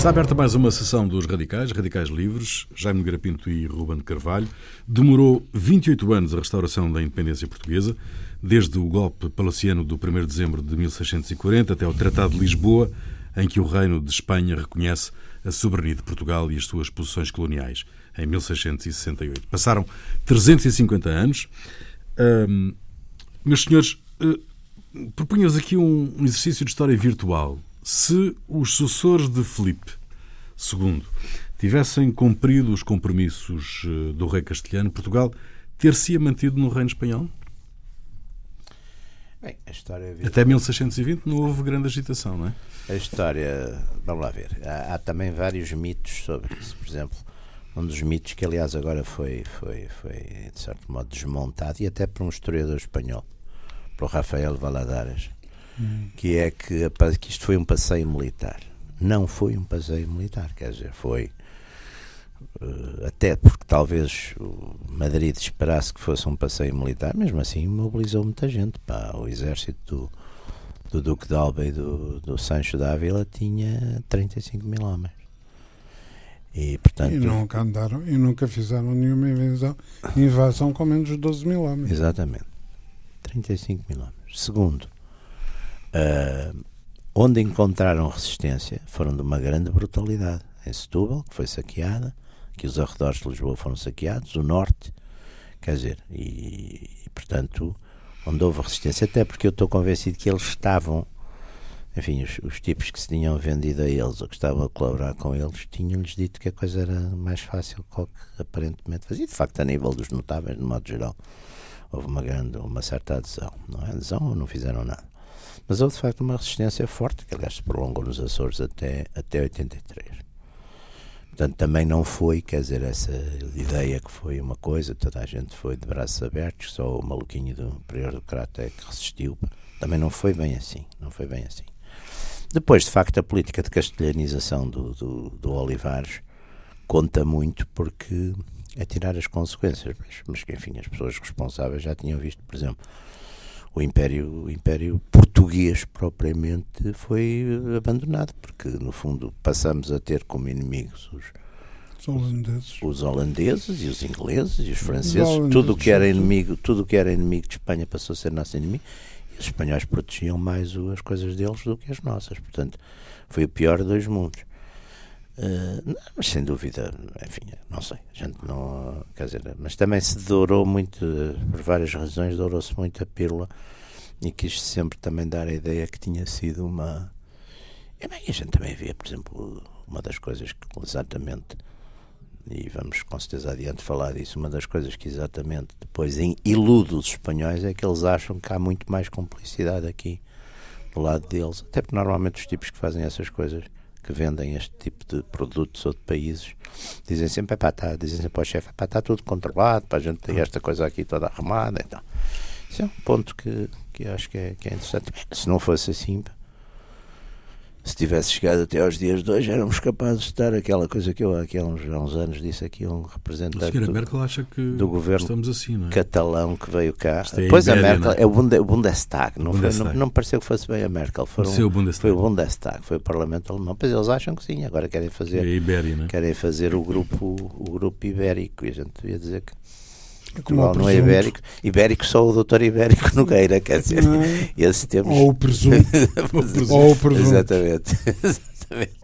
Está aberta mais uma sessão dos Radicais, Radicais Livres, Jaime Garapinto e Ruben Carvalho. Demorou 28 anos a restauração da independência portuguesa, desde o golpe palaciano do 1 de dezembro de 1640 até o Tratado de Lisboa, em que o Reino de Espanha reconhece a soberania de Portugal e as suas posições coloniais, em 1668. Passaram 350 anos. Hum, meus senhores, uh, propunhos aqui um exercício de história virtual se os sucessores de Felipe II tivessem cumprido os compromissos eh, do rei castelhano, Portugal ter-se mantido no reino espanhol? Bem, a história Até 1620 não houve grande agitação, não é? A história, vamos lá ver. Há, há, também vários mitos sobre isso. Por exemplo, um dos mitos que, aliás, agora foi, foi, foi de certo modo desmontado, e até por um historiador espanhol, por Rafael Valadares, que é que, que isto foi um passeio militar. Não foi um passeio militar, quer dizer, foi uh, até porque talvez o Madrid esperasse que fosse um passeio militar, mesmo assim mobilizou muita gente. Pá, o exército do, do Duque de Alba e do, do Sancho da Ávila tinha 35 mil homens. E, portanto, e nunca andaram e nunca fizeram nenhuma invasão, invasão com menos de 12 mil homens. Exatamente. 35 mil homens. Segundo, Uh, onde encontraram resistência foram de uma grande brutalidade. Em Setúbal, que foi saqueada, que os arredores de Lisboa foram saqueados, o norte, quer dizer, e, e portanto, onde houve resistência, até porque eu estou convencido que eles estavam, enfim, os, os, tipos que se tinham vendido a eles ou que estavam a colaborar com eles, tinham-lhes dito que a coisa era mais fácil do que aparentemente fazia. De facto, a nível dos notáveis, de modo geral, houve uma grande, uma certa adesão, não é? Adesão ou não fizeram nada. Mas houve de facto uma resistência forte, que aliás se prolongou nos Açores até, até 83. Portanto, também não foi, quer dizer, essa ideia que foi uma coisa, toda a gente foi de braços abertos, só o maluquinho do Prior do Crato é que resistiu. Também não foi bem assim, não foi bem assim. Depois, de facto, a política de castelhanização do, do, do Olivares conta muito porque é tirar as consequências, mas, mas enfim, as pessoas responsáveis já tinham visto, por exemplo, o Império, o Império Português propriamente foi abandonado, porque no fundo passamos a ter como inimigos os, os holandeses. Os holandeses e os ingleses e os franceses, os tudo que era inimigo, tudo que era inimigo de Espanha passou a ser nosso inimigo. E os espanhóis protegiam mais as coisas deles do que as nossas. Portanto, foi o pior de dois mundos. Uh, mas sem dúvida, enfim, não sei, a gente não, quer dizer, mas também se dourou muito, por várias razões, dourou-se muito a pílula e quis sempre também dar a ideia que tinha sido uma. E bem, a gente também vê, por exemplo, uma das coisas que exatamente, e vamos com certeza adiante falar disso, uma das coisas que exatamente depois ilude os espanhóis é que eles acham que há muito mais complicidade aqui do lado deles, até porque normalmente os tipos que fazem essas coisas que vendem este tipo de produtos ou de países dizem sempre, pá, tá, dizem sempre ao chefe, está tudo controlado, para a gente ter esta coisa aqui toda arrumada. Então, isso é um ponto que, que acho que é, que é interessante. Se não fosse assim, se tivesse chegado até aos dias de hoje, éramos capazes de estar aquela coisa que eu aqui há uns, há uns anos disse aqui um representante do, Merkel acha que do governo assim, é? catalão que veio cá. É Depois a, Ibéria, a Merkel, é? é o, Bunde, o Bundestag, não, Bundestag. Foi, não, não me pareceu que fosse bem a Merkel, foram, o Bundestag. foi o Bundestag, foi o Parlamento Alemão. Pois eles acham que sim, agora querem fazer, é Ibéria, é? querem fazer o grupo, o grupo ibérico e a gente devia dizer que Portugal não é ibérico. Ibérico só o doutor Ibérico Nogueira, quer dizer, é? esse temos. Ou o presunto. Ou o presunto. Exatamente. Exatamente.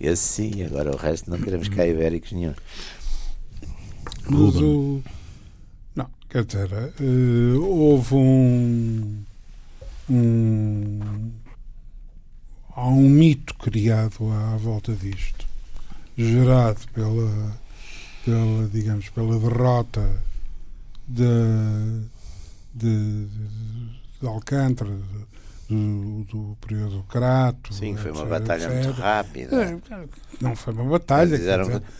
Esse sim, agora o resto não queremos cá ibéricos nenhum. Mas o. Não, quer dizer, uh, houve um. um há um mito criado à volta disto, gerado pela, pela digamos, pela derrota de, de, de Alcântara, do, do período do Crato. Sim, foi uma batalha etc. muito rápida. É, não foi uma batalha.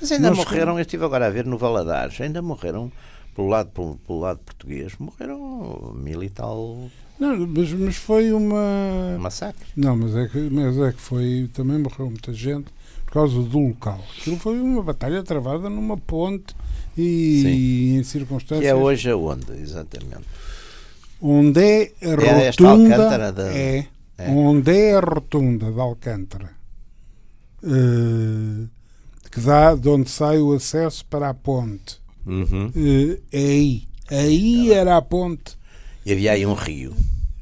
Mas ainda morreram, eu estive agora a ver no Valadares, ainda morreram, pelo lado, pelo, pelo lado português, morreram mil e tal. Não, mas, mas foi uma. Um massacre. Não, mas é, que, mas é que foi. Também morreu muita gente por causa do local. Aquilo foi uma batalha travada numa ponte e Sim. em circunstâncias. Que é hoje aonde, exatamente? Onde é a rotunda. É, é, Onde é a rotunda de Alcântara. uh, que dá de onde sai o acesso para a ponte. Uhum. Uh, é aí. Aí era a ponte. E havia aí um rio.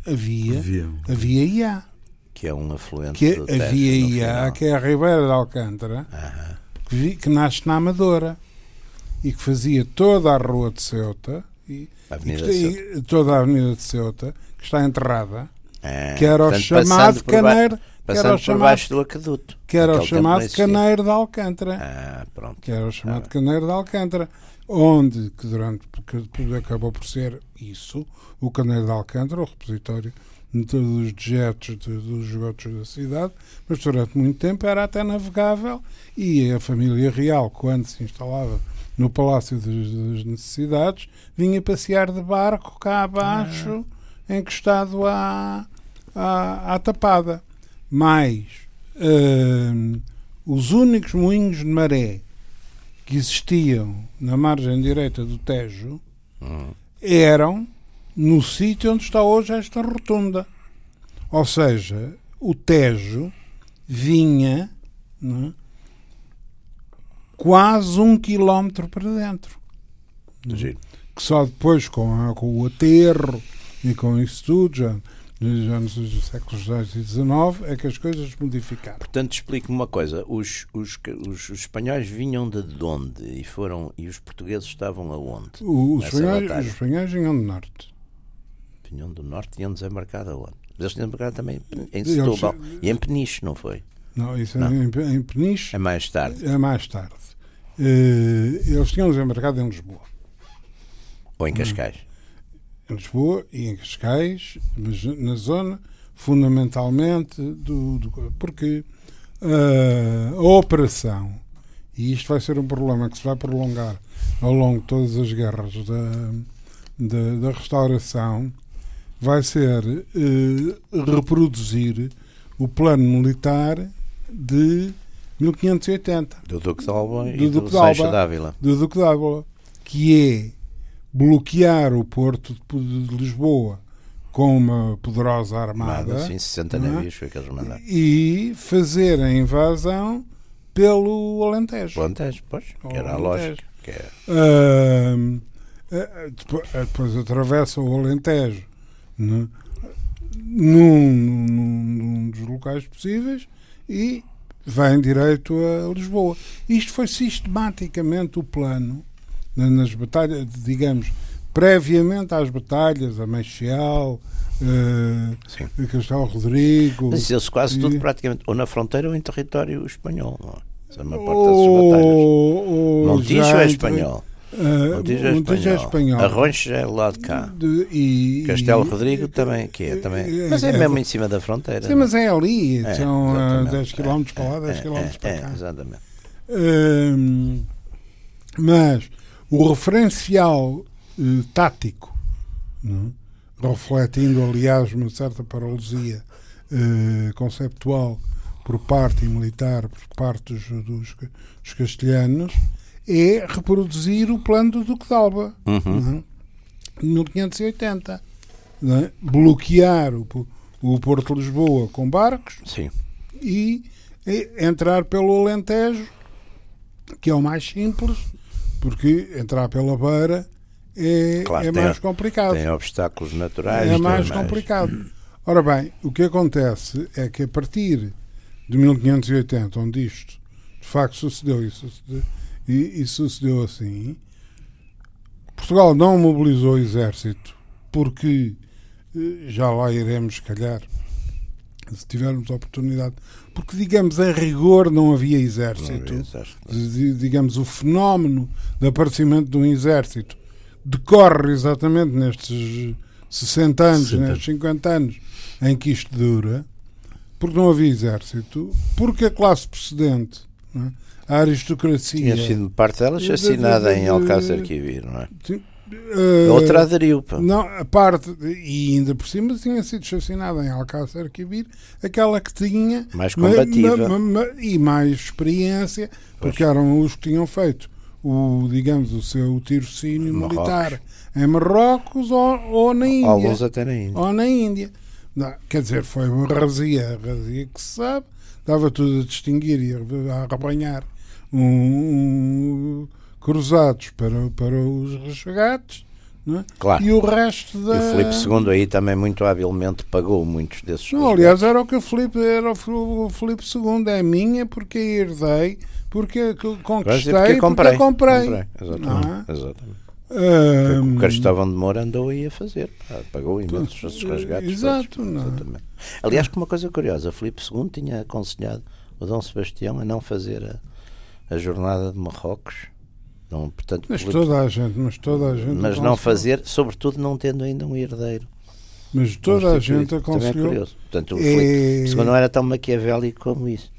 Havia. Havia. Havia IA. Que é um afluente Que do Tejo, havia IA, que é a Ribeira de Alcântara, Aham. que, que nasce na Amadora e que fazia toda a rua de Ceuta e, e que- e toda a Avenida de Ceuta, que está enterrada, Ah, que era o portanto, chamado por ba- caneiro, que Passando era o por chamado, baixo do aqueduto. que era o chamado caneiro de Alcântara. Ah, pronto. que era o chamado Ah. Caneiro de Alcântara, onde, que durante, porque depois acabou por ser isso, o Caneiro de Alcântara, o repositório de todos os dejetos de- dos esgotos da cidade, mas durante muito tempo era até navegável e a família real, quando se instalava no Palácio das, Necessidades, vinha passear de barco cá abaixo, encostado à, à, à tapada. Mais hum, os únicos moinhos de maré que existiam na margem direita do Tejo Hum. eram no sítio onde está hoje esta rotunda. Ou seja, o Tejo vinha é, quase um quilómetro para dentro. Giro. Que só depois, com, a- com o aterro e com isso tudo, já, nos séculos XVIII e XIX, é que as coisas modificaram. Portanto, explique-me uma coisa. Os, os, os, os espanhóis vinham de onde? E, foram, e os portugueses estavam aonde? O- Os espanhóis, os espanhóis vinham do norte. Vinham do norte e iam desembarcar aonde? Eles tinham desembarcado também em Eles- Setúbal. E em Peniche, não foi? Não, isso Não. é em, em Peniche. É mais tarde. É mais tarde. Eh, eles tinham desembarcado em Lisboa. Ou em Cascais. Em Lisboa e em Cascais, mas na zona, fundamentalmente, do, do- porque eh, a operação, e isto vai ser um problema que se vai prolongar ao longo de todas as guerras da, da, da restauração, vai ser eh, reproduzir o plano militar de 1580. Do Duque de Alba e Do do, Duque de Seixo d'Ávila. do Duque de Alba, que é bloquear o porto de Lisboa com uma poderosa armada Armada, sim, 60 não é? navios foi que eles mandaram. e fazer a invasão pelo Alentejo. Plantéis, pois, que era a Alentejo. lógica. Que é, Ahm, eh, depois, depois atravessa o Alentejo né, num, num- num dos locais possíveis e vem direito a Lisboa. Isto foi sistematicamente o plano nas batalhas, digamos, previamente às batalhas, a Meixal, eh, sim. a Castelo Rodrigo. Mas eles quase e- tudo praticamente, ou na fronteira ou em território espanhol. Não é? É a maior parte dessas batalhas. ou, ou Montijo já é entre- espanhol. eh, Montijo é Montijo é espanhol. espanhol. Arronches é lá de cá. De- e, Castelo e- Rodrigo também, que é também. é- Mas é é- mesmo em cima da fronteira. Sim, mas é ali, É, são ah, exatamente. 10 km para lá, 10 É, km é, para é, cá. Exatamente. Hum, mas o referencial eh, tático, não é? refletindo, aliás, uma certa paralisia eh, conceptual por parte militar por parte dos, dos, dos castelhanos, é reproduzir o plano do Duque de Alba. Uhum. não é? 1580. não é? Bloquear o, o Porto de Lisboa com barcos Sim. e, e entrar pelo Alentejo, que é o mais simples, porque entrar pela beira é, Claro, é tem- mais complicado. Tem obstáculos naturais. É tem mais complicado. Ora bem, o que acontece é que a partir de 1580, onde isto de facto sucedeu e sucedeu, e, e sucedeu assim, Portugal não mobilizou o exército porque eh, já lá iremos, se calhar, se tivermos oportunidade, porque, digamos, em rigor não havia Não exército havia exército. di- digamos, o fenómeno de aparecimento de um exército decorre exatamente nestes 60 anos, 60. nestes 50 anos em que isto dura, porque não havia exército, porque a classe precedente, não é? a aristocracia. Tinha sido parte delas De- de- assassinada de- em Alcácer Quibir, não é? Eh, Outra aderiu, pá. Não, a parte, e ainda por cima tinha sido assassinada em Alcácer Quibir, aquela que tinha Mais ma- combativa. ma- ma- ma- e mais experiência, porque eram os que tinham feito o, digamos, o seu tirocínio militar em Marrocos ou, ou na Índia. Alguns até na Índia. Ou na Índia. Não, quer dizer, foi uma razia, razia que se sabe, dava tudo a distinguir e a arrebanhar um, um, cruzados para, para os resgates é? Claro. e o resto da. E o Filipe II aí também muito habilmente pagou muitos desses. Não, aliás, era o que o Filipe, era o Filipe II, é minha porque herdei, porque conquistei, porque comprei. Porque comprei. comprei. Exatamente. É? Exatamente. Um, o Cristóvão de Moura andou aí a fazer. Pagou imensos esses resgates. Exato. Todos, é? exatamente. Aliás, uma coisa curiosa, Filipe II tinha aconselhado o Dom Sebastião a não fazer a, a jornada de Marrocos. Não, portanto, mas toda a gente, mas toda a gente. mas não fazer, sobretudo não tendo ainda um herdeiro. Mas toda a gente Também é aconselhou. curioso. Portanto, o É- Filipe não era tão maquiavélico como isso.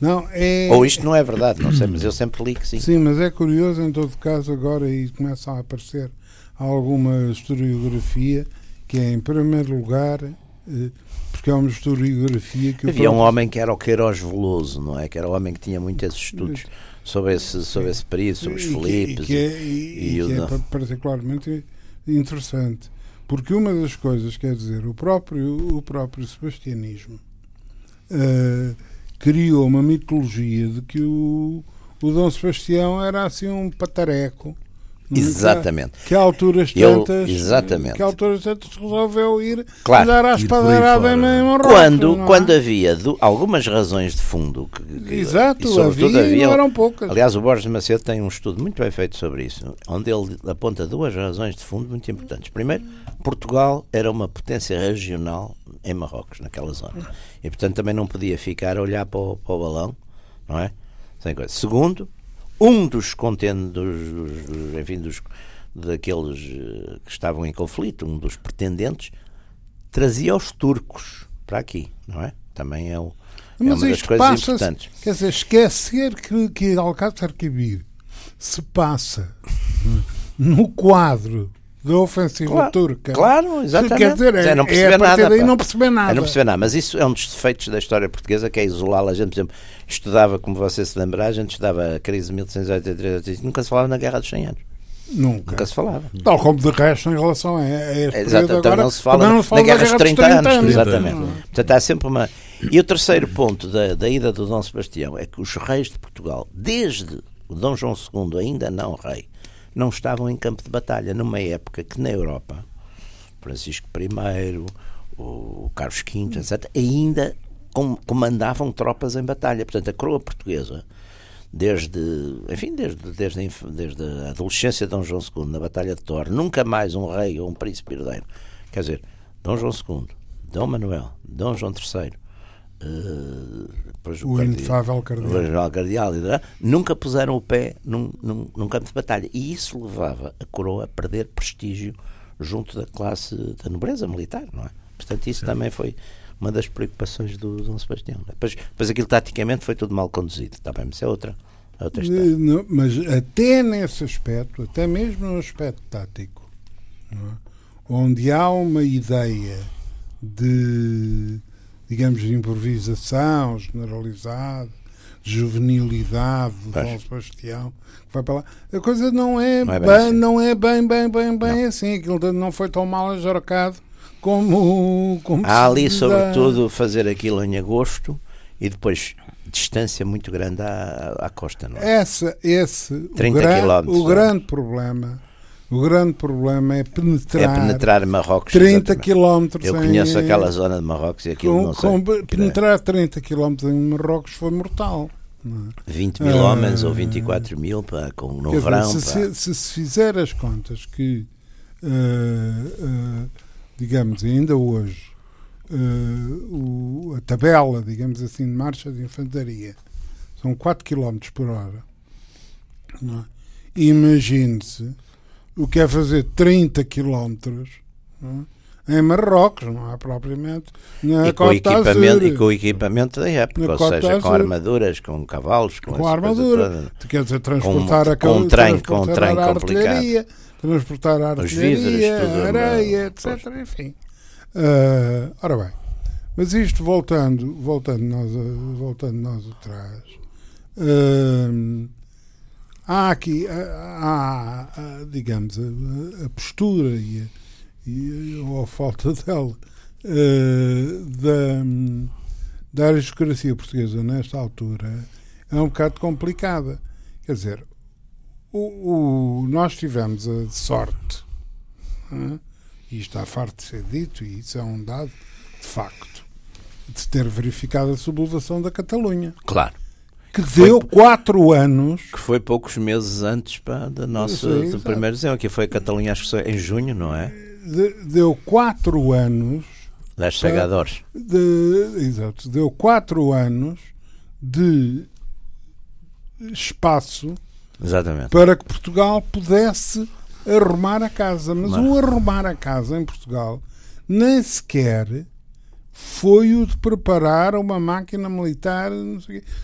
Não, é. Ou isto não é verdade, não sei, mas eu sempre li que sim. Sim, mas é curioso em todo caso agora e começa a aparecer alguma historiografia que é em primeiro lugar eh, porque é uma historiografia que Havia um homem que era o Queiroz Veloso, não é? Que era o homem que tinha muitos estudos sobre esse, sobre esse período, sobre os que- Filipes. e que é, e- e e que é particularmente interessante porque uma das coisas quer dizer o próprio o próprio sebastianismo eh, criou uma mitologia de que o, o Dom Sebastião era assim um patareco é? Exatamente. que alturas Ele- tantas exatamente. que alturas tantas resolveu ir Claro. andar à espadeirada em Marrocos Quando, é? quando havia do- algumas razões de fundo, que, que- exato e sobretudo havia, não eram poucas Aliás, o Borges Macedo tem um estudo muito bem feito sobre isso, onde ele aponta duas razões de fundo muito importantes. Primeiro, Portugal era uma potência regional em Marrocos, naquela zona. E, portanto, também não podia ficar a olhar para o, para o balão, não é? Segundo, um dos contentes, dos, dos- dos- enfim, dos, daqueles eh, que estavam em conflito, um dos pretendentes, trazia os turcos para aqui, não é? Também é, o, é Mas uma das coisas importantes. Quer dizer, esquecer que, que Alcácer Quibir se passa no quadro da ofensiva Claro, turca. Claro, exatamente. Quer dizer, é, É não é perceber a partir nada, daí pá. não perceber nada. É não perceber nada, mas isso é um dos defeitos da história portuguesa, que é isolá-la. A gente, por exemplo, estudava, como você se lembrar, a gente estudava a crise de 1883, nunca se falava na Guerra dos 100 anos. Nunca. Nunca se falava. Tal como de resto em relação a, a este Exato, também agora, não se fala, não na, se fala na Guerra da dos 30, anos, 30 exatamente. Não. Portanto, há sempre uma. E o terceiro ponto da, da ida do Dom Sebastião é que os reis de Portugal, desde o Dom João II, ainda não rei, não estavam em campo de batalha, numa época que na Europa, Francisco I, o Carlos V, etc., ainda com- comandavam tropas em batalha. Portanto, a coroa portuguesa, desde, enfim, desde, desde, desde a adolescência de Dom João II, na Batalha de Torre, nunca mais um rei ou um príncipe herdeiro. Quer dizer, Dom João II, Dom Manuel, Dom João III, depois O cardeal- inefável o cardeal. Cardeal, nunca puseram o pé num, num, num campo de batalha. E isso levava a coroa a perder prestígio junto da classe da nobreza militar, não é? Portanto, isso também foi uma das preocupações do Dom Sebastião. Depois, depois aquilo taticamente foi tudo mal conduzido, está bem, mas é outra, é outra história. Eh, não, Mas até nesse aspecto, até mesmo no aspecto tático, é? onde há uma ideia de, digamos, de improvisação generalizada, de juvenilidade do. Dom Sebastião, que vai para lá, a coisa não é, Não é bem, bem assim. não é bem, bem, bem, bem assim. Aquilo não foi tão mal ajarcado como, como Há ali, sobretudo, fazer aquilo em agosto e depois distância muito grande à, à costa, não é? Essa, esse, o, 30 gran- quilómetros, o grande problema, o grande problema é É penetrar, penetrar Marrocos. 30 exatamente. quilómetros Eu em- conheço aquela zona de Marrocos e aquilo com, não sei. com- é penetrar 30 quilómetros em Marrocos foi mortal. não é? 20 mil Ah. homens ou 24 mil pá, com, no dizer, verão. se, se, se se fizer as contas que, eh, eh, digamos, ainda hoje, eh, o- a tabela, digamos assim, de marcha de infantaria são 4 km por hora. é? Imagine-se o que é fazer 30 km não é? em Marrocos, não é propriamente na e, com equipamento, e com o equipamento da época, Na ou seja, com armaduras, com cavalos, com, com armadura. toda. Quer dizer, transportar Com- a com um trem- com um trem a complicado. transportar a vidros, artilharia, tudo, a areia, etc. Enfim. Ah, ora bem, mas isto voltando, voltando nós, voltando nós atrás, ah, há aqui, há, há, há, digamos, a, a postura e, a, e ou a falta dela ah, da, da aristocracia portuguesa nesta altura é um bocado complicada. Quer dizer, o, o nós tivemos a sorte, hein, e está farto de ser dito, e isso é um dado de facto, de ter verificado a sublevação da Catalunha. Claro. Que deu foi, quatro anos. Que foi poucos meses antes pá, do nosso do primeiro zero, que foi a Catalunha, acho que foi em junho, não é? De, deu quatro anos. Das chegadores. De, exato. Deu quatro anos de espaço Exatamente. para que Portugal pudesse arrumar a casa. Mas, Mas o arrumar a casa em Portugal nem sequer foi o de preparar uma máquina militar,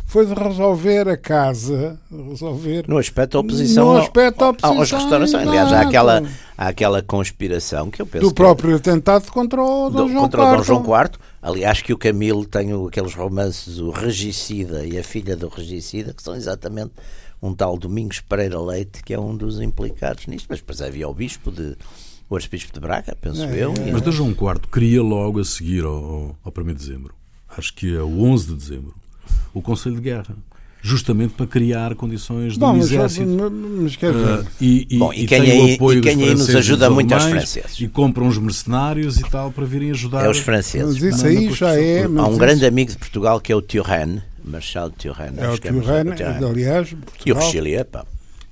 foi de resolver a casa, resolver no aspecto da oposição, no aspecto da oposição aos restaurações. Aliás, há aquela, há aquela conspiração que eu penso do próprio atentado contra o Dom, João, contra o Dom João IV. Aliás, que o Camilo tem aqueles romances, o Regicida e a filha do Regicida, que são exatamente um tal Domingos Pereira Leite, que é um dos implicados nisto. Mas depois havia o bispo de o arcebispo de Braga, penso é, eu. É. Mas D. João IV queria logo a seguir ao, ao 1 de dezembro, acho que é o 11 de dezembro, o Conselho de Guerra justamente para criar condições Bom, do mas, exército. Mas, quer dizer... Uh, e, e, Bom, e, e quem, aí, e quem aí nos ajuda muito aos franceses. E compram os mercenários e tal para virem ajudar. É os franceses. Mas isso aí já é... Há um isso... grande amigo de Portugal que é o Turenne, Marshal de Turenne. É o Turenne, é, aliás, Portugal... E o Richelieu, pá.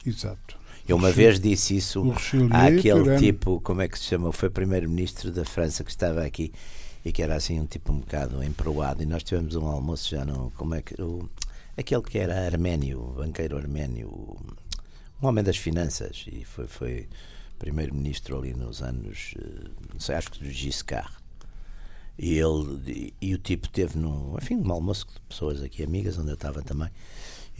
Exato. Eu uma vez disse isso àquele tipo, como é que se chama? Foi primeiro-ministro da França que estava aqui e que era assim um tipo um bocado emproado. E nós tivemos um almoço já não. Como é que. O, aquele que era arménio, banqueiro arménio, um homem das finanças, e foi, foi primeiro-ministro ali nos anos. Eh, não sei, acho que do Giscard. E, ele, e, e o tipo teve num, enfim, um almoço de pessoas aqui amigas, onde eu estava também.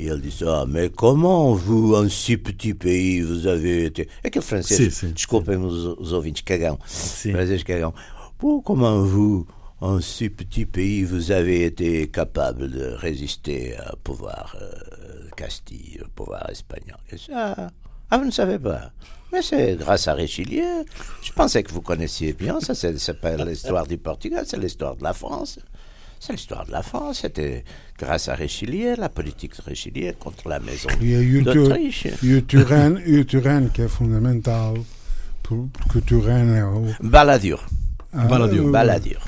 E ele disse: Ah, mais comment vous, un si petit pays, vous avez été. Aquele francês, desculpem-me os, os, ouvintes, cagão. Sim. Francês cagão. Pô, comment vous, un si petit pays, vous avez été capable de résister au pouvoir euh, Castille, au pouvoir espagnol? Disse, ah, ah, vous ne savez pas. Mais c'est grâce à Richelieu. Je pensais que vous connaissiez bien. Ça, c'est pas l'histoire du Portugal, c'est l'histoire de la France. C'est l'histoire de la France. C'était grâce à Richelieu, la politique de Richelieu contre la maison d'Autriche. E o Turenne, e o Turenne que é fundamental, porque o Turenne é o... Balladur. Ah, Balladur. Balladur.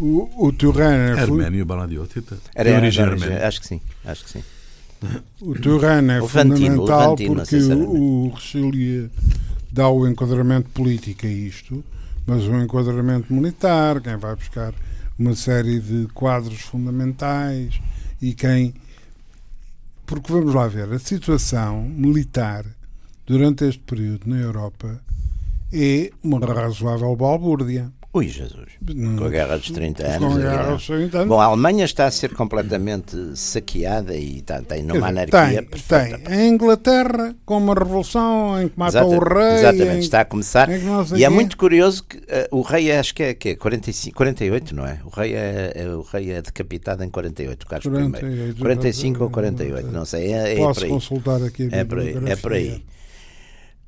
O, o Turenne é... Arménio, Balladur. Era, era origem arménia. Acho que sim, acho que sim. O Turenne é fundamental porque o, o Richelieu dá o enquadramento político a isto, mas o enquadramento militar, quem vai buscar uma série de quadros fundamentais e quem. Porque vamos lá ver, a situação militar durante este período na Europa é uma razoável balbúrdia. Ui, Jesus. Com a Guerra dos 30 anos. Com a Guerra dos 30 anos. Bom, a Alemanha está a ser completamente saqueada e está, tem numa anarquia tem, perfeita. Tem. A Inglaterra, com uma revolução em que mata o rei. Exatamente, está a começar. E é muito curioso que uh, o rei é, acho que é, que é 45, 48, não é? O rei é, é, o rei é decapitado em 48, Carlos 48, I. 45 ou 48, não sei. É, é Posso por aí. consultar aqui a é por aí, é por aí.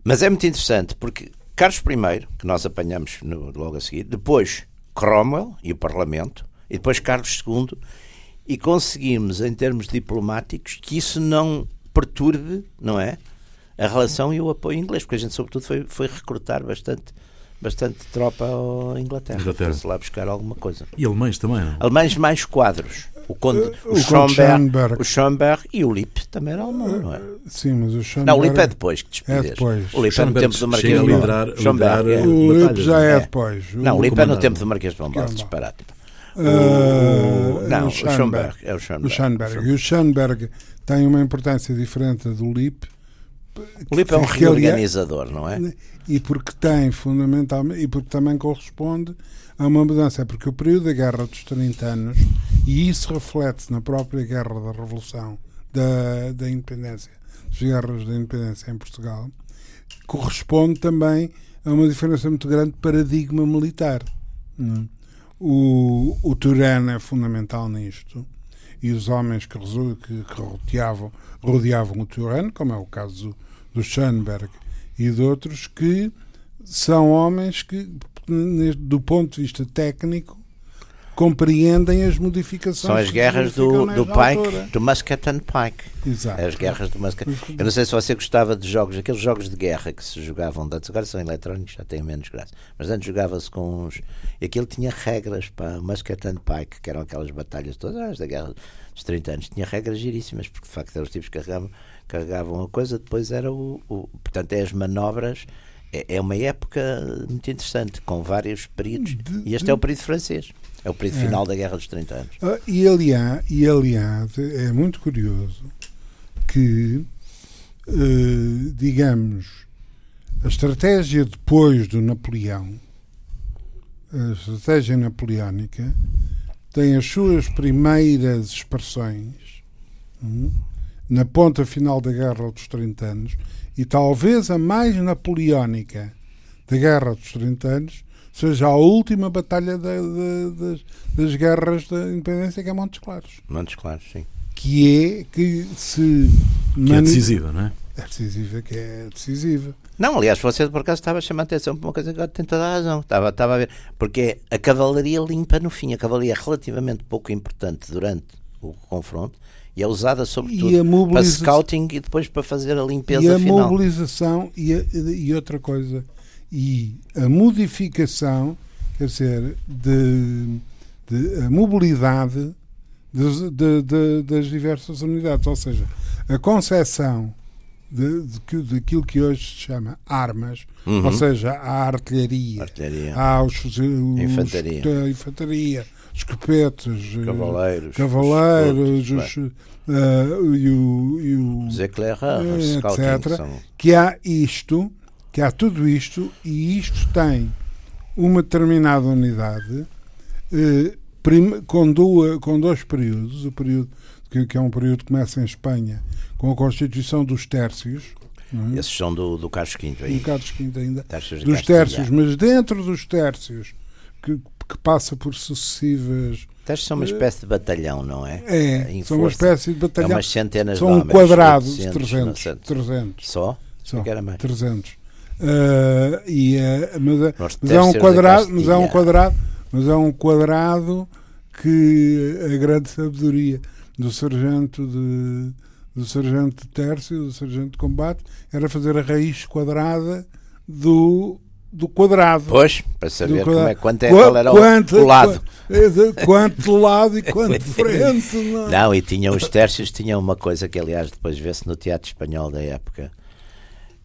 Mas é muito interessante porque Carlos I, que nós apanhamos no, logo a seguir, depois Cromwell e o Parlamento, e depois Carlos II, e conseguimos, em termos diplomáticos, que isso não perturbe, não é? A relação e o apoio inglês, porque a gente, sobretudo, foi, foi recrutar bastante bastante tropa à Inglaterra, Inglaterra. para lá buscar alguma coisa. E alemães também, não? Alemães mais quadros o Conde, uh, o, o Schomberg, o Schomberg e o Lippe também era alemão, não é? Sim, mas o Schomberg... Não, o Lippe é depois, que despedez. É depois. O Lippe é no tempo do Marquês de. Schomberg, é. O Lippe já é, é depois. Não, o Lippe é no tempo do Marquês de Pombal, disparate. Uh, não, o Schomberg. É o Schomberg. O Schomberg. E o Schomberg tem uma importância diferente do Lippe. O Lippe é um reorganizador, não é? E porque tem, fundamentalmente, e porque também corresponde há uma mudança, é porque o período da Guerra dos 30 anos, e isso reflete-se na própria Guerra da Revolução, da, da Independência, das guerras da Independência em Portugal, corresponde também a uma diferença muito grande de paradigma militar. Hum. O, o Turano é fundamental nisto, e os homens que, que, que rodeavam, rodeavam o Turano, como é o caso do, do Schoenberg e de outros, que são homens que do ponto de vista técnico, compreendem as modificações. São as guerras do, do Pike, altura. do Muscat and Pike. Exato. As guerras do Muscat. Eu não sei se você gostava de jogos, aqueles jogos de guerra que se jogavam antes, agora são eletrónicos, já têm menos graça. Mas antes jogava-se com uns. E aquilo tinha regras para Muscat and Pike, que eram aquelas batalhas todas as da guerra dos 30 anos. Tinha regras giríssimas, porque de facto eram os tipos que carregavam, carregavam a coisa, depois era o. o portanto, é as manobras. É, é uma época muito interessante, com vários períodos. E este é o período francês. É o período final da Guerra dos 30 anos. Ah, e, aliás, e aliás, é muito curioso que, eh, digamos, a estratégia depois do Napoleão, a estratégia napoleónica, tem as suas primeiras expressões hum, na ponta final da Guerra dos 30 anos e talvez a mais napoleónica da Guerra dos 30 anos seja a última batalha da- da- das, das guerras da independência, que é Montes Claros. Montes Claros, sim. Que é que se. Que é decisiva, não é? É decisiva, que é decisiva. Não, aliás, você por acaso estava a chamar a atenção para uma coisa que agora tem toda a razão. Estava, estava a ver. Porque a cavalaria limpa no fim. A cavalaria é relativamente pouco importante durante o confronto e é usada sobretudo para scouting e depois para fazer a limpeza E a final. mobilização e, a- e outra coisa. E a modificação, quer dizer, de, de- a mobilidade de- de- das diversas unidades. Ou seja, a concepção de, de daquilo que hoje se chama armas, Uhum. ou seja, a artilharia, Artilharia. há os, os- Infantaria. a infantaria, escopetes, eh, Cavaleiros. cavaleiros, os, eh, e o- e o Os Eh, etc. São... que há isto, que há tudo isto, e isto tem uma determinada unidade eh, prim- com, duas, com dois períodos, o período que, que é um período que começa em Espanha com a constituição dos tércios, é? Esses são do, do Carlos V um aí. Carlos V ainda, dos tércios, mas dentro dos tércios que, que passa por sucessivas Terços são uma espécie de batalhão, não é? é, Em são uma força. espécie de É batalhão umas centenas são de um homens. quadrado de 800, 300, 900. 300 Só? Só, que era mais. 300. Ah, e, ah, mas, é- Nós mas é um terços da quadrado, mas é um quadrado, mas é um quadrado que a grande sabedoria do sargento de do sargento de tércio, do sargento de combate, era fazer a raiz quadrada do do quadrado. Pois, para saber como é, quanto é, Qua- qual era o- quanto- o lado. qua- Quanto de lado e quanto de frente. não é? Não, e tinha os tercios, tinha uma coisa que aliás depois vê-se no teatro espanhol da época,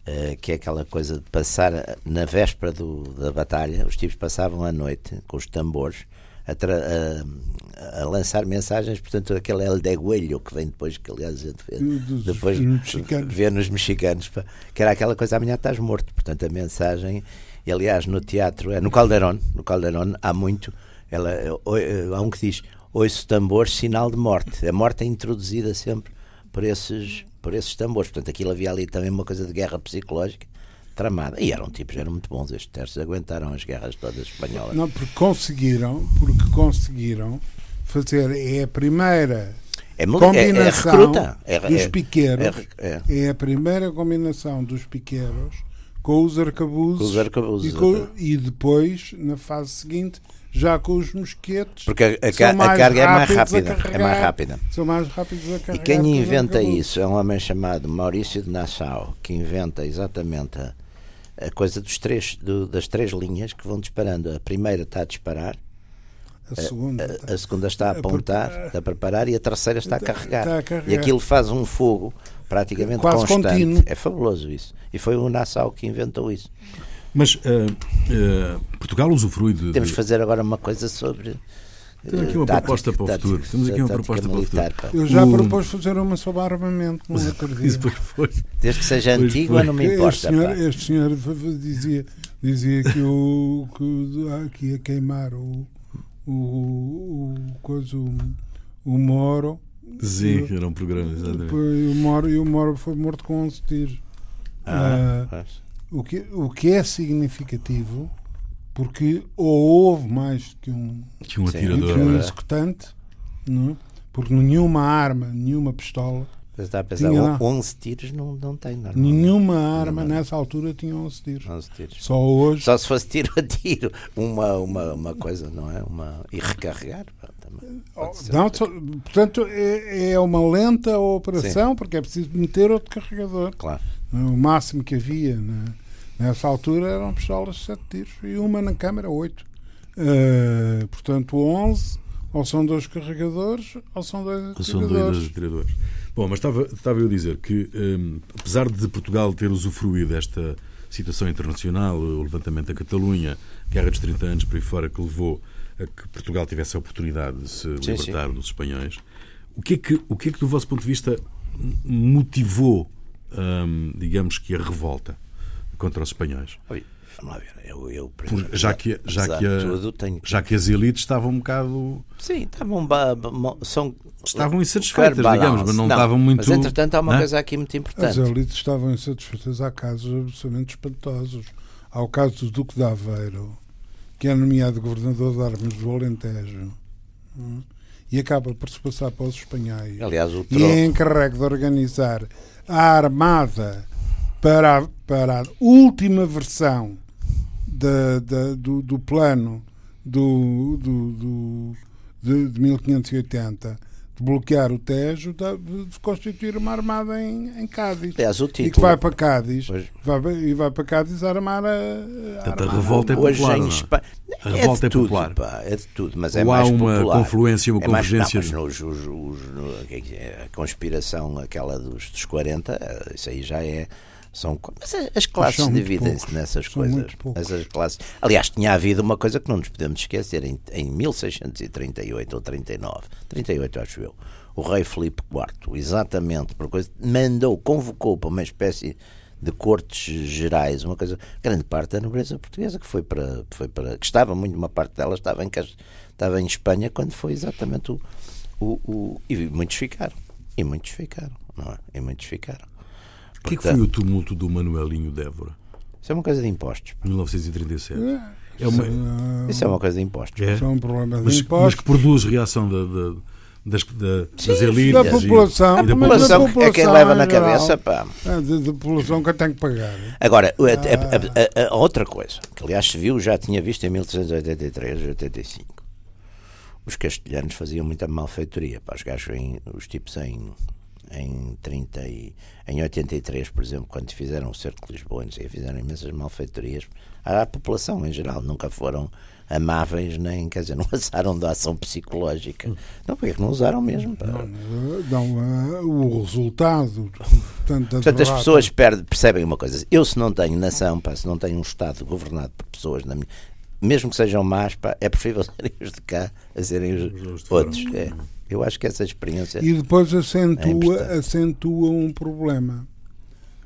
eh, que é aquela coisa de passar na véspera do- da batalha, os tipos passavam a noite com os tambores a, a- a lançar mensagens, portanto aquele El Degüello que vem depois, que aliás a gente vê, depois mexicanos. vê nos mexicanos, que era aquela coisa, amanhã estás morto, portanto a mensagem, e aliás no teatro, é no Caldeirón, no Caldeirón há muito, ela, eh, eh, há um que diz, ouço tambores, sinal de morte, a morte é introduzida sempre por esses, por esses tambores, portanto aquilo havia ali também uma coisa de guerra psicológica tramada, e eram tipos, eram muito bons estes terços, aguentaram as guerras todas espanholas. Não, porque conseguiram, porque conseguiram fazer é a primeira É, mili- é- é combinação recruta, é, dos é- piqueiros é- é, é. a primeira combinação dos piqueiros com os arcabuzes, Com os arcabuzes, e, com- e depois na fase seguinte já com os mosquetes Porque a, a ca- a carga é mais a rápida, é mais carregar. rápida. são mais rápidos a carregar E quem inventa isso é um homem chamado Maurício de Nassau, que inventa exatamente a, a coisa dos três, do- das três linhas que vão disparando. A primeira está a disparar, a segunda a, a segunda está a A apontar, está a preparar e a terceira está a carregar. está a carregar. E aquilo faz um fogo praticamente Quase constante. contínuo. É fabuloso isso. E foi o Nassau que inventou isso. Mas eh, eh, Portugal usufrui de. Temos de- fazer agora uma coisa sobre. Temos aqui eh, uma tática- proposta para o tática- futuro. Temos aqui uma proposta para o militar, futuro. eu já propus fazer uma sobre armamento no outro dia Isso depois foi. Desde que seja Pois foi. não me este importa. senhor, este senhor f- f- dizia, dizia que, o, que, ah, que ia queimar o, o, o, coisa, o, o Moro. Sim, era um programa, exatamente. Foi o Moro, e o Moro foi morto com 11 tiros. Ah, Ah, o, que, o que é significativo, porque ou houve mais que um, Tinha um Sim. que atirador. um é. executante, não é? porque nenhuma arma, nenhuma pistola Está a pensar, Tinha- 11 tiros não, não tem. normalmente. Nenhuma arma Não, não. nessa altura tinha 11 tiros. 11 tiros. Só hoje. Só se fosse tiro a tiro, uma, uma, uma coisa, não é? Uma, e recarregar. ser. Não, só- portanto, é, é uma lenta operação porque é preciso meter outro carregador. Claro. O máximo que havia na- nessa altura eram pistolas de 7 tiros e uma na câmara 8. Uh, portanto, 11 ou são dois carregadores ou são dois São dois atiradores. Bom, mas estava, estava eu a dizer que, hum, apesar de Portugal ter usufruído desta situação internacional, o levantamento da Catalunha, Guerra dos 30 anos por aí fora, que levou a que Portugal tivesse a oportunidade de se Sim, libertar dos espanhóis, o que, é que, o que é que, do vosso ponto de vista, motivou, hum, digamos que, a revolta contra os espanhóis? Oi, vamos lá ver. Eu, eu, Por- já que, já que, a- tudo, tenho já que as elites estavam um bocado. Sim, estavam. ba- ba- mo- São, Estavam insatisfeitas, digamos, mas não estavam muito- Mas entretanto há uma Hã? coisa aqui muito As importante. elites estavam insatisfeitas. Há casos absolutamente espantosos. Há o caso do Duque de Aveiro, que é nomeado governador de armas do Alentejo hum, e acaba por se passar para os espanhóis. Aliás, o e troco. é encarregue de organizar a armada para a, para a última versão da- da- do, do plano do, do, do- de, de 1580 de bloquear o Tejo, de, de constituir uma armada em, em Cádiz. Aliás, o E que título. vai para Cádiz, Pois. vai, e vai para Cádiz armar a, a a revolta é Hoje popular. em não é? Espanha. A revolta é de tudo, popular. pá, é de tudo, mas é Ou há mais uma popular. confluência, uma é mais, convergência Não, mas nos, os- os- no- é é? a conspiração, aquela dos, dos 40, eh, isso aí já é. São, mas a- as classes dividem-se nessas São coisas. Essas classes. Aliás, tinha havido uma coisa que não nos podemos esquecer. Em, em 1638 ou 39, 38 acho eu, o rei Filipe IV, exatamente por coisa, mandou, convocou para uma espécie de cortes gerais, uma coisa, grande parte da nobreza portuguesa que foi para, foi para que estava muito, uma parte dela estava em, estava em Espanha quando foi exatamente o, o, o e muitos ficaram, e muitos ficaram, não é? E muitos ficaram. O que é que foi o tumulto do Manuelinho de Évora, Isso é uma coisa de impostos. pá. 1937? É uma, Ah, Isso é uma coisa de impostos. é, Isso é um problema de mas, mas impostos. que produz reação da- da- das, da- das elites da e- população. e, A da população é quem população leva na geral- cabeça, pá. Ah, da população que tem que pagar. Agora, a, a- a- a- a outra coisa, que aliás se viu, já tinha visto em 1383 e 85. Os castelhanos faziam muita malfeitoria. Pá, os gajos, em, os tipos em, em, 30 e, em 83, por exemplo, quando fizeram o cerco de Lisboa, não fizeram imensas malfeitorias à população em geral. Nunca foram amáveis, nem, quer dizer, não usaram da ação psicológica. Não, porque que não usaram mesmo? pá? Não, ah, o resultado. Portanto, da Portanto, as pessoas per- percebem uma coisa. Eu, se não tenho nação, pá, se não tenho um Estado governado por pessoas, na minha- mesmo que sejam más, pá, é preferível serem os de cá a serem os, Os outros. É. Eu acho que essa experiência. E depois É acentua, importante. acentua um problema.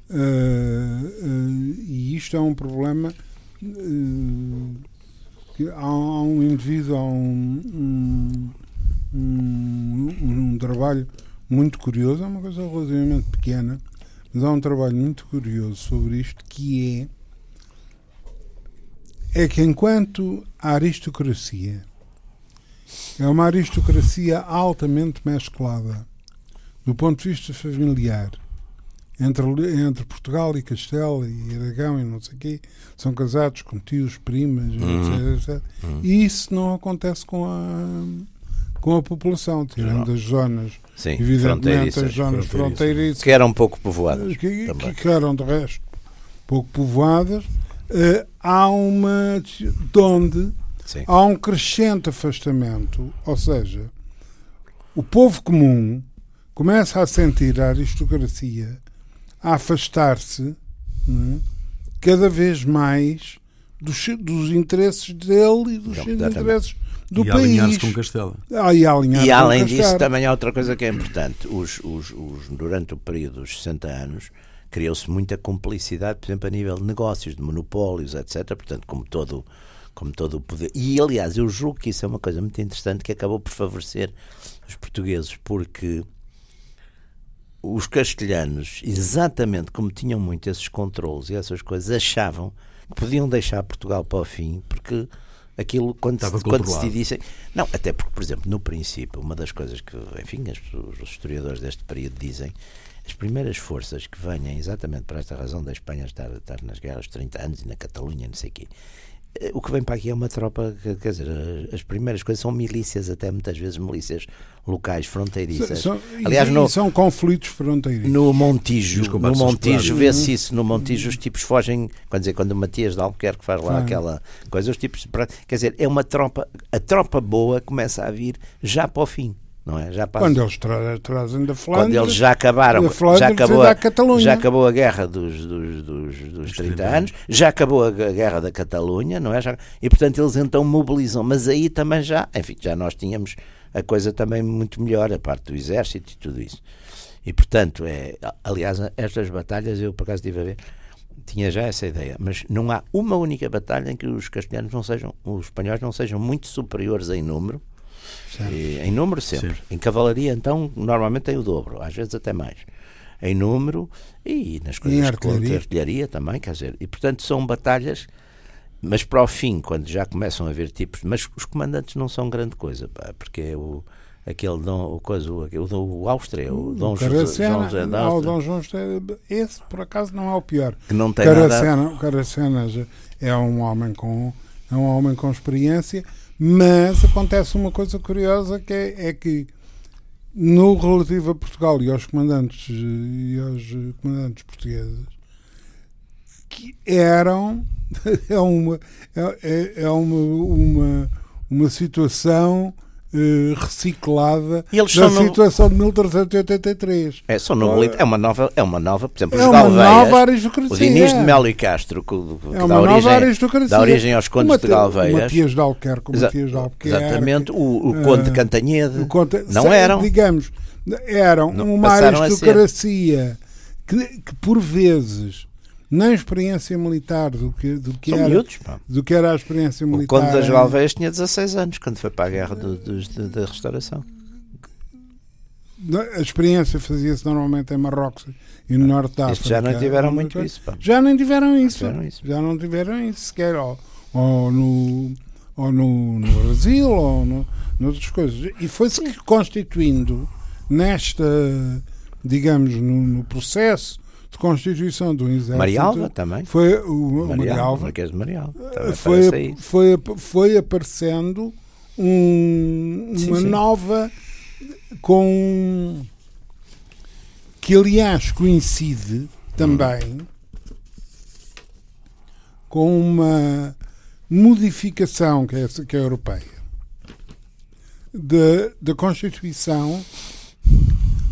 Ah, ah, e isto é um problema ah, que há, há um indivíduo, há um, um, um, um trabalho muito curioso, é uma coisa relativamente pequena, mas há um trabalho muito curioso sobre isto que é é que enquanto a aristocracia é uma aristocracia altamente mesclada do ponto de vista familiar entre, entre Portugal e Castelo e Aragão e não sei o quê são casados com tios, primas Uhum. etc, etc. e isso não acontece com a com a população, tirando Não. as zonas Sim, evidentemente as zonas fronteiriças. Que eram pouco povoadas. que, também. que eram de resto pouco povoadas eh, há uma de onde Sim. há um crescente afastamento, ou seja, o povo comum começa a sentir a aristocracia a afastar-se não é, cada vez mais dos, dos interesses dele e dos interesses do e alinhar-se país. com Castelo. Ah, e alinhar E além disso, também há outra coisa que é importante. Os, os, os- durante o período dos 60 anos, criou-se muita cumplicidade, por exemplo, a nível de negócios, de monopólios, etc. Portanto, como todo, como todo o poder. E, aliás, eu julgo que isso é uma coisa muito interessante que acabou por favorecer os portugueses, porque os castelhanos, exatamente como tinham muito esses controles e essas coisas, achavam que podiam deixar Portugal para o fim, porque aquilo quando, se, quando se dizem. Não, até porque, por exemplo, no princípio, uma das coisas que, enfim, os historiadores deste período dizem, as primeiras forças que venham exatamente por esta razão da Espanha estar, estar nas guerras 30 anos e na Catalunha, não sei o quê. eh, O que vem para aqui é uma tropa, que- quer dizer, as- as primeiras coisas são milícias, até muitas vezes milícias locais, fronteiriças. São, Aliás, no- são conflitos fronteiriços. No Montijo, no Montijo vê-se isso. No Montijo os tipos fogem, quer dizer, quando o Matias de Albuquerque faz lá aquela coisa, os tipos, quer dizer, é uma tropa, a tropa boa começa a vir já para o fim, não é? Já para Quando eles tra trazem da Flandres. quando eles já acabaram, já acabou, a, já acabou a guerra dos, dos, dos, dos 30 anos, já acabou a gu- guerra da Catalunha, não é? Já- e portanto eles então mobilizam, mas aí também já, enfim, já nós tínhamos a coisa também muito melhor, a parte do exército e tudo isso. E portanto, é, aliás, estas batalhas eu por acaso estive a ver, tinha já essa ideia, mas não há uma única batalha em que os castelhanos não sejam, os espanhóis não sejam muito superiores em número. E- em número sempre. Sempre. Em cavalaria, então, normalmente tem o dobro, às vezes até mais. Em número e nas coisas de artilharia. contra- artilharia também, quer dizer. E portanto são batalhas, mas para o fim, quando já começam a haver tipos. Mas os comandantes não são grande coisa, pá, porque é o. Aquele Dom, o, coisa, o, aquele, o Áustria, o Dom José, Caracena, José da o Áustria, Dom João José, esse por acaso não é o pior. que não tem nada. Caracena, o Caracena é um homem com é um homem com experiência, mas acontece uma coisa curiosa que é, é que no relativo a Portugal e aos comandantes e aos comandantes portugueses que eram é uma é, é- é uma, uma uma situação eh, reciclada eles da são no- situação de 1383 É, são nobilita- é uma nova, é uma nova, por exemplo, é os uma Galveias, nova aristocracia o Diniz de Melo e Castro, que, que é dá, origem, dá origem aos O condes Mate- de Galveias. O Matias de Exa- Matias de Albuquerque. Exatamente, o, o Conde de eh, Cantanhede. Conte- não se- eram. Digamos, eram Não, uma aristocracia que, que, por vezes, na experiência militar do que, do que, São era, miúdos, do que era a experiência O militar. Conde das Galveias tinha 16 anos quando foi para a guerra do- dos- de- da restauração. A experiência fazia-se normalmente em Marrocos e no Norte da África. Já não tiveram muito coisa- isso. Pá. Já nem tiveram isso. tiveram isso. Já não tiveram isso sequer. Ou, ou no, ou no, no Brasil, ou no, noutras coisas. E foi-se constituindo nesta, digamos, no, no processo de constituição do exército. Marialva também. Foi o, Marialva, Marialva. Marquês de Marialva. Também Foi, foi, foi aparecendo um- Sim, uma sim. nova com que aliás coincide também com uma modificação que é, que é europeia da, da Constituição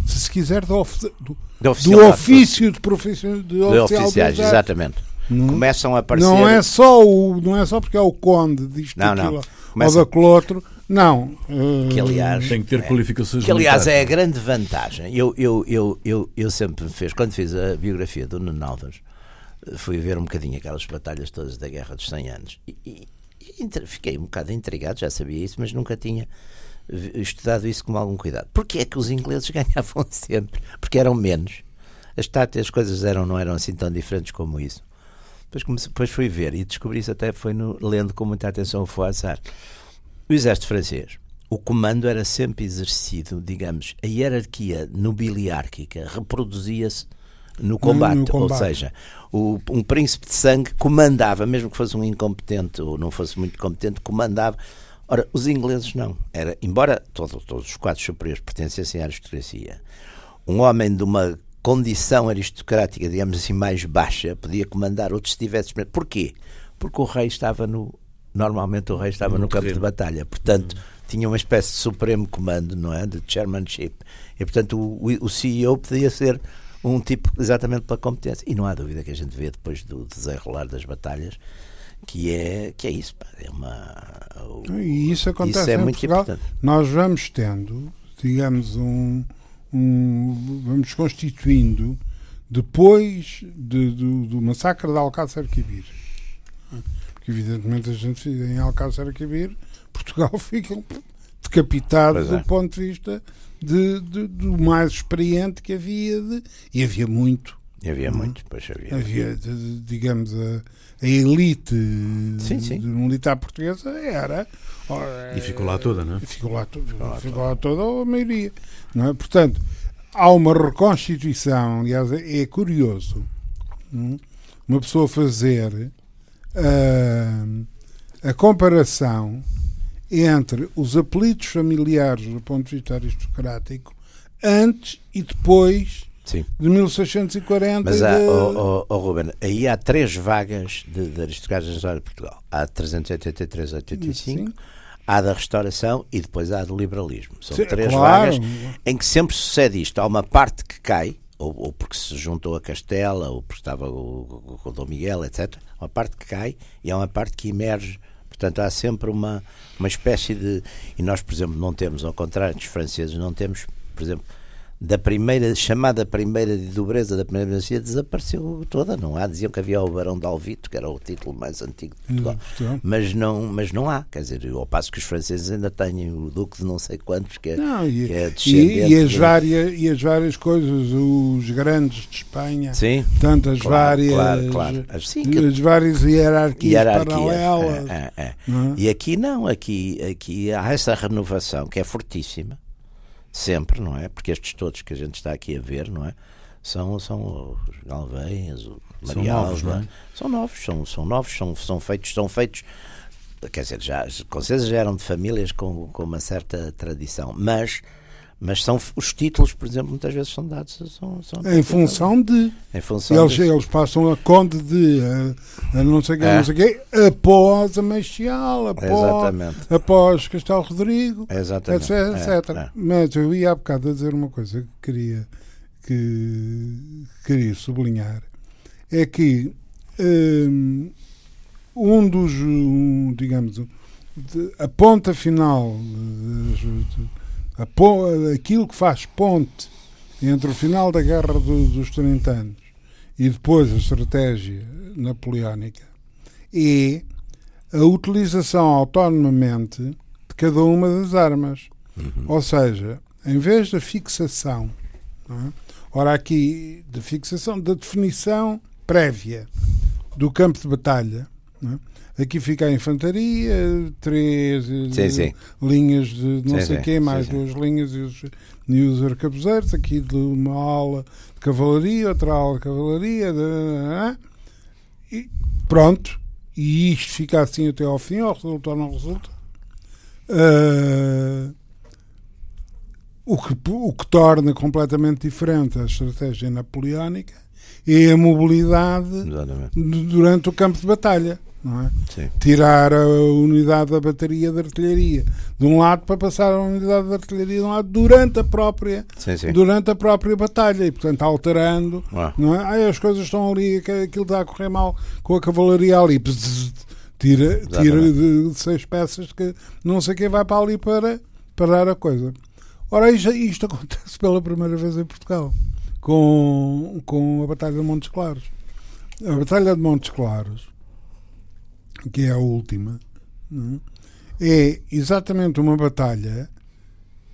se se quiser do, do, do oficial- ofício de profissão de, de do oficiais, exatamente. Não- Começam a aparecer. não é só o, não é só porque é o conde disto Não, não. Começa- ou daquele outro. Não. Que, aliás, Tem que ter qualificações Que aliás é a militares. grande vantagem. Eu, eu, eu, eu, eu sempre me fiz, quando fiz a biografia do Nuno Alves, fui ver um bocadinho aquelas batalhas todas da Guerra dos 100 Anos e, e- e fiquei um bocado intrigado, já sabia isso, mas nunca tinha estudado isso com algum cuidado. Porquê é que os ingleses ganhavam sempre? Porque eram menos. As táticas, as coisas eram, não eram assim tão diferentes como isso. Depois, comecei, depois fui ver e descobri isso até foi no, lendo com muita atenção o Fouassar. O exército francês, o comando era sempre exercido, digamos, a hierarquia nobiliárquica reproduzia-se no combate, ou combate. seja, o- um príncipe de sangue comandava, mesmo que fosse um incompetente ou não fosse muito competente, comandava. Ora, os ingleses não. Era, embora todo- todos os quadros superiores pertencessem à aristocracia, um homem de uma condição aristocrática, digamos assim, mais baixa, podia comandar outros se tivesse. Porquê? Porque o rei estava no. Normalmente o rei estava no, No campo de batalha, portanto tinha uma espécie de supremo comando, não é? De chairmanship. E portanto o, o- o CEO podia ser um tipo exatamente pela competência. E não há dúvida que a gente vê depois do desenrolar das batalhas que é, que é isso. pá, é uma. E isso acontece isso é muito Portugal. importante. Nós vamos tendo, digamos, um, um- vamos constituindo depois de- do, do massacre de Alcácer Quibir. Porque evidentemente a gente em Alcácer Quibir, Portugal fica decapitado é. do ponto de vista de, de- do mais experiente que havia de, e havia muito Havia muito, pois havia. Havia, digamos, a, a elite Sim, sim. militar portuguesa era. E ficou lá toda, não é? Ficou lá, to- ficou lá toda a maioria. Não é? Portanto, há uma reconstituição, aliás, é, é curioso hum, uma pessoa fazer ah, a comparação entre os apelidos familiares do ponto de vista aristocrático antes e depois Sim. de 1640. Mas há, de- oh, oh, oh, Ruben, aí há três vagas de, de aristocratas na história de Portugal. Há de 383 a 85, Sim. há da restauração e depois há do liberalismo. São Sim, três claro. vagas em que sempre sucede isto. Há uma parte que cai, ou, ou porque se juntou a Castela, ou porque estava o, o, o Dom Miguel, etc. Há uma parte que cai e há uma parte que emerge. Portanto, há sempre uma, uma espécie de. E nós, por exemplo, não temos, ao contrário dos franceses, não temos, por exemplo, da primeira, chamada primeira de dobreza da primeira dinastia, desapareceu toda. Não há. Diziam que havia o Barão de Alvito, que era o título mais antigo de Portugal. Hum. Mas não, mas não há. Quer dizer, ao passo que os franceses ainda têm o Duque de não sei quantos, que é, Não, e, que é e- descendente. e as de- várias, e as várias coisas, os grandes de Espanha, Sim. tantas Claro, várias, claro, claro. As- sim, que- as várias hierarquias, hierarquia. paralelas. É, é, é. não é? E aqui não, aqui, aqui há essa renovação que é fortíssima, sempre, não é? Porque estes todos que a gente está aqui a ver, não é? São, são os Galveias, o São Maria novos, não é? São novos, são, são novos, são, são feitos, são feitos, quer dizer, já, com certeza já eram de famílias com, com uma certa tradição, mas, mas são os títulos, por exemplo, muitas vezes são dados são, são Em função de. em função Eles, eles passam a conde de. A, a não sei quê, É. não sei quê, após a Meixal, após, Exatamente. após Castelo Rodrigo, Exatamente. etc. É, etc. é. Mas eu ia há bocado a dizer uma coisa que queria, que queria sublinhar. É que hum, um dos, um, digamos, de- a ponta final, po- aquilo que faz ponte entre o final da Guerra do- dos 30 anos e depois a estratégia napoleónica é a utilização autonomamente de cada uma das armas. Ou seja, em vez da fixação, é? ora aqui, de fixação, da definição prévia do campo de batalha, é? Aqui fica a infantaria, três eh, Sim, sim. linhas de não Sim, sei sim, quê, sim, mais sim. duas linhas e os, e os arcabuzeiros, aqui de uma ala de cavalaria, outra ala de cavalaria, e pronto, e isto fica assim até ao fim, ou resulta ou não resulta. Ah, o, que, o que torna completamente diferente a estratégia napoleónica é a mobilidade Exatamente. du- durante o campo de batalha. Não é? Sim. Tirar a unidade da bateria de artilharia de um lado para passar a unidade de artilharia de um lado durante a própria Sim, sim. durante a própria batalha e portanto alterando Ah. não é? Ai, as coisas estão ali aquilo está a correr mal com a cavalaria ali tira, tira de, de seis peças que não sei quem vai para ali para parar a coisa ora isto, isto acontece pela primeira vez em Portugal com, com a Batalha de Montes Claros a Batalha de Montes Claros que é a última é? é exatamente uma batalha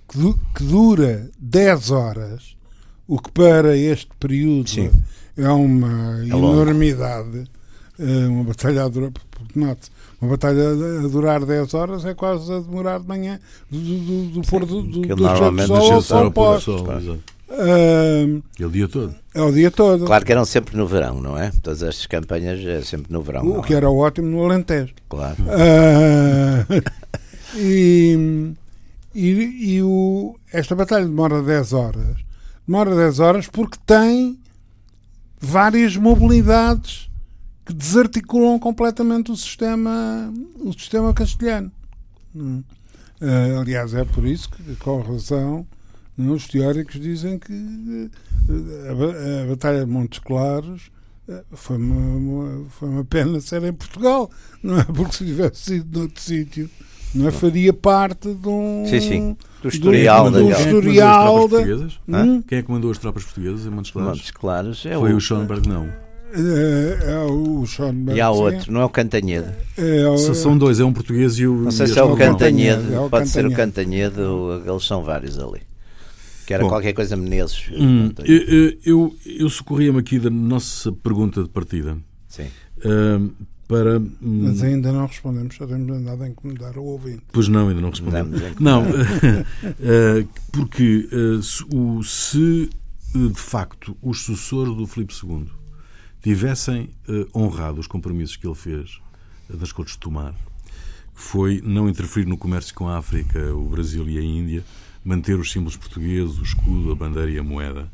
que, du- que dura 10 horas, o que para este período Sim. é uma É enormidade. É uma batalha a durar, note, uma batalha a durar 10 horas é quase a demorar de manhã do, do, do, do pôr do, do, do ao pôr do pós. sol, claro. exato. Ah, E o dia todo. é o dia todo. Claro que eram sempre no verão, não é? Todas estas campanhas é sempre no verão. o que é? era ótimo no Alentejo. Claro. Ah, e e, e o, esta batalha demora 10 horas. Demora 10 horas porque tem várias mobilidades que desarticulam completamente o sistema, o sistema castelhano. Ah, aliás, é por isso que, com razão, os teóricos dizem que eh, a, ba- a Batalha de Montes Claros eh, foi uma, uma- foi uma pena ser em Portugal, não é? Porque se tivesse sido noutro sítio, não é? faria parte de um. Sim, sim. Do do- historial do da Quem é que Gal- comandou as historial tropas da- portuguesas? Hum? Quem é que as tropas portuguesas em Montes Claros? Montes Claros. É Foi o, o Schoenberg, não. É, é o Schoenberg. E há sim. outro, não é o Cantanhede. É, o- São dois, é um português e o. Não sei se é o. Cantanhede. Cantanhede. é o Pode ser o ou- eles são vários ali. Que era Bom, qualquer coisa Menezes. Hum, eu, eu, eu socorria-me aqui da nossa pergunta de partida. Sim. Uh, para. Hum, Mas ainda não respondemos, só temos andado a incomodar o ouvinte. Pois não, ainda não respondemos. Não, uh, porque uh, se, o, se de facto os sucessores do Filipe II tivessem honrado os compromissos que ele fez das Cortes de Tomar, que foi não interferir no comércio com a África, o Brasil e a Índia, manter os símbolos portugueses, o escudo, a bandeira e a moeda.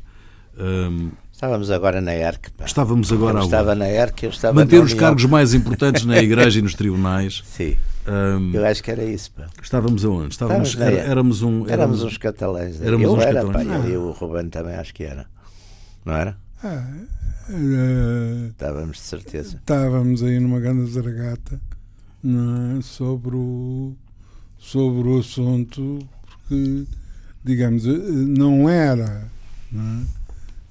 Um, Estávamos agora na ERC. Pá. Estava agora eu estava na ERC, eu estava Manter os cargos mais importantes na Igreja e nos tribunais. Sim. Um, eu acho que era isso. Pá. Estávamos aonde? Estávamos, estávamos era, éramos um. Éramos, éramos uns catalães. Éramos eu uns era, catalães. Pá, ah. e o Ruben também acho que era. Não era? Ah, uh, estávamos de certeza. Estávamos aí numa grande zaragata é? sobre, o, sobre o assunto, porque, digamos, eh, não era. Não é?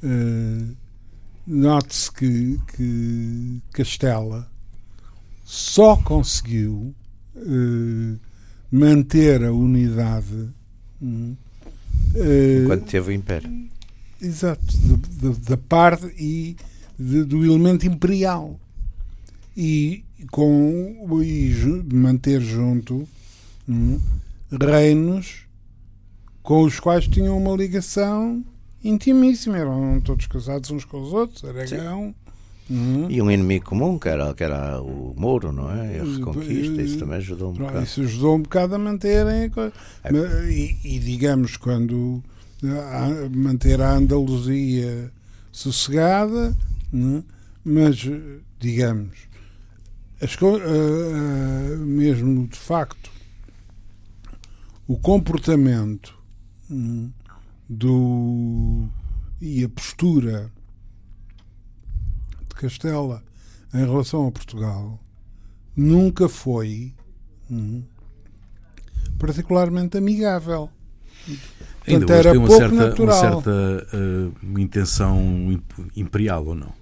Uh, Note-se que, que Castela só conseguiu uh, manter a unidade uh, enquanto teve o Império. Exato, da parte e de, do elemento imperial. E, com, e manter junto um, reinos com os quais tinham uma ligação intimíssima, eram todos casados uns com os outros, Aragão. Uhum. E um inimigo comum, que era, que era o Mouro, não é? E a Reconquista, isso também ajudou um bocado. Isso ajudou um bocado a manterem. É. E, e, digamos, quando a, manter a Andaluzia sossegada, é? mas, digamos, as, uh, mesmo de facto, o comportamento. Do e a postura de Castela em relação a Portugal nunca foi hum, particularmente amigável. Ainda Portanto, era tem uma pouco certa, natural. uma certa uh, intenção imperial ou não?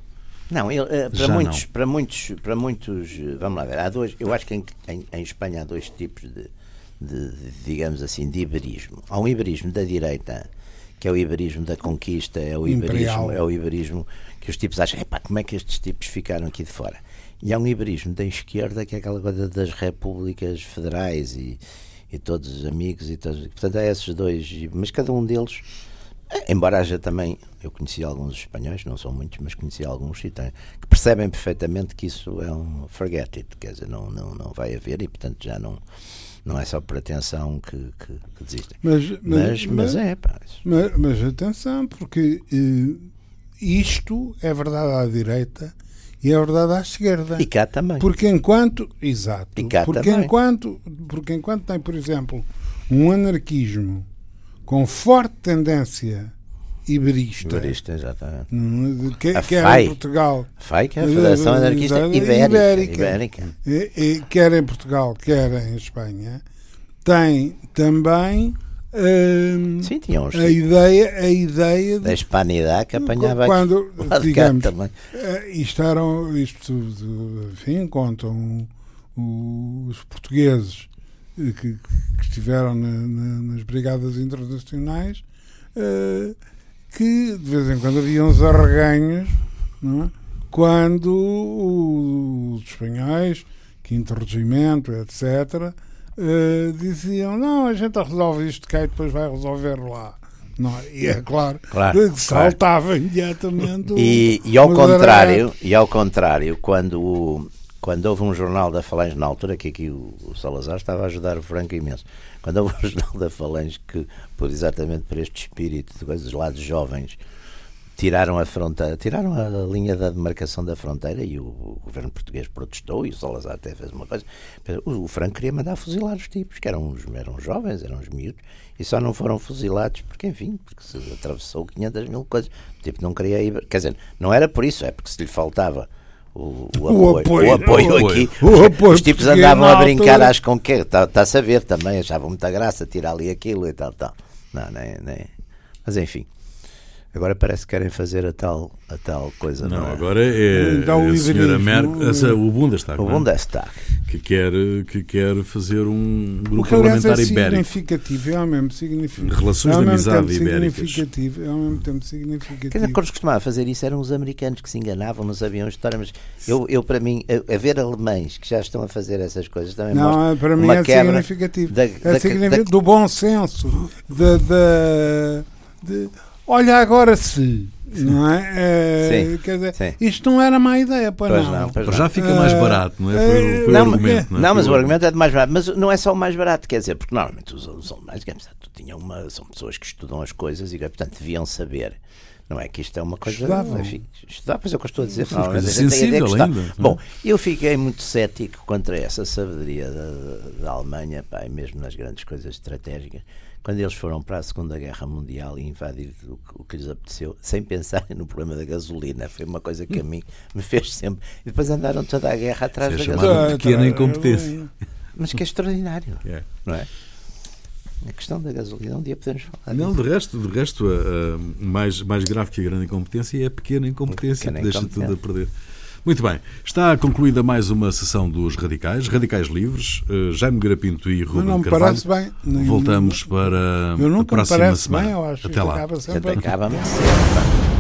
Não, ele, uh, para, muitos, não. para muitos, para muitos, vamos lá ver, há dois, eu acho que em, em, em Espanha há dois tipos de, de, de, digamos assim, de iberismo. Há um iberismo da direita que é o iberismo da conquista, é o iberismo, é o iberismo que os tipos acham, epá, como é que estes tipos ficaram aqui de fora? E há um iberismo da esquerda que é aquela coisa das repúblicas federais e, e todos os amigos e todos, portanto há esses dois, mas cada um deles embora haja também, eu conheci alguns espanhóis, não são muitos, mas conheci alguns que percebem perfeitamente que isso é um forget it, quer dizer, não, não, não vai haver e portanto já não não é só por atenção que, que, que desistem. Mas, mas, mas, mas é, pá. Mas, mas, atenção, porque uh, isto é verdade à direita e é verdade à esquerda. E cá também. Porque enquanto. Exato. E cá porque também. Enquanto, porque enquanto tem, por exemplo, um anarquismo com forte tendência Iberista. Iberista, exatamente. Que, a que FAI. em Portugal. A FAI, que é a Federação Anarquista Ibérica. Ibérica. E, e, quer em Portugal, quer em Espanha, tem também hum, Sim, tinha uns, a ideia, a ideia da hispanidade que apanhava quando, aqui, digamos, também. Eh, isto eram, isto, enfim, contam os portugueses que, que estiveram na, na, nas brigadas internacionais uh, que de vez em quando havia uns arreganhos é? quando os espanhóis, quinto regimento, etc., uh, eh, diziam: não, a gente resolve isto cá e depois vai resolver lá. Não, é? e é claro, claro saltava claro. imediatamente. E, e, ao contrário, e ao contrário, quando, quando houve um jornal da Falange na altura, que aqui o, Salazar estava a ajudar o Franco imenso, quando houve um jornal da Falange que por exatamente por este espírito de coisas lá de jovens, tiraram a fronteira, tiraram a linha da demarcação da fronteira e o, governo português protestou e o Salazar até fez uma coisa. O, Franco queria mandar fuzilar os tipos, que eram, eram jovens, eram uns miúdos, e só não foram fuzilados porque, enfim, porque se atravessou 500 mil coisas. O tipo não queria ir. Quer dizer, não era por isso, é porque se lhe faltava o, o, apoio, o, apoio, o apoio aqui. O apoio os tipos andavam a brincar, acho com que está-se a ver também, achavam muita graça tirar ali aquilo e tal, tal. Não, nem, nem. Mas enfim. Agora parece que querem fazer a tal, a tal coisa. Não, Não, é? agora é Então, o a senhora Merkel, essa- o Bundestag, O não é? Bundestag. que, quer, que quer fazer um O grupo que aliás é parlamentar ibérico. significativo, é ao mesmo significativo. Relações é ao de mesmo amizade tempo ibéricas. significativo, é ao mesmo tempo Quer dizer, significativo. quando costumava fazer isso eram os americanos que se enganavam, não sabiam a história, mas eu, eu para mim, a, a ver alemães que já estão a fazer essas coisas também Não, é- para mim uma é quebra significativo. da- é da- significativo da- do bom senso. Da, da- de- olha, agora se. Não é? É, Sim, quer dizer, sim. isto não era má ideia, pois, Pois não. não, pois Mas já fica mais Ah, barato, não é? Foi, foi não, o argumento. Não, é? mas Foi o argumento é de mais barato. Mas não é só o mais barato, quer dizer, porque normalmente os, os alemães digamos, tinham uma, são pessoas que estudam as coisas e, portanto, deviam saber. Não é que isto é uma coisa. Estudavam. Enfim, estudar, pois é o que eu estou a dizer. Uma Normalmente coisa sensível ainda, não? Bom, eu fiquei muito cético contra essa sabedoria da, da- da Alemanha, pá, e mesmo nas grandes coisas estratégicas, quando eles foram para a Segunda Guerra Mundial e invadir o, que- o que lhes apeteceu, sem pensarem no problema da gasolina. Foi uma coisa que a mim me fez sempre. E depois andaram toda a guerra atrás é da gasolina. pequena incompetência. Mas que é extraordinário, É. não é? A questão da gasolina, um dia podemos falar. Não, disso. de resto, de resto a, a mais, mais grave que a grande incompetência é a pequena incompetência Pequena que deixa incompetência. tudo a perder. Muito bem, está concluída mais uma sessão dos Radicais, Radicais Livres, eh, Jaime Garapinto e Ruben não me Carvalho. parece bem. Nem- Voltamos para Eu a nunca me próxima parece semana. bem, eu acho. Até lá. acaba A sempre acaba muito cedo. pá.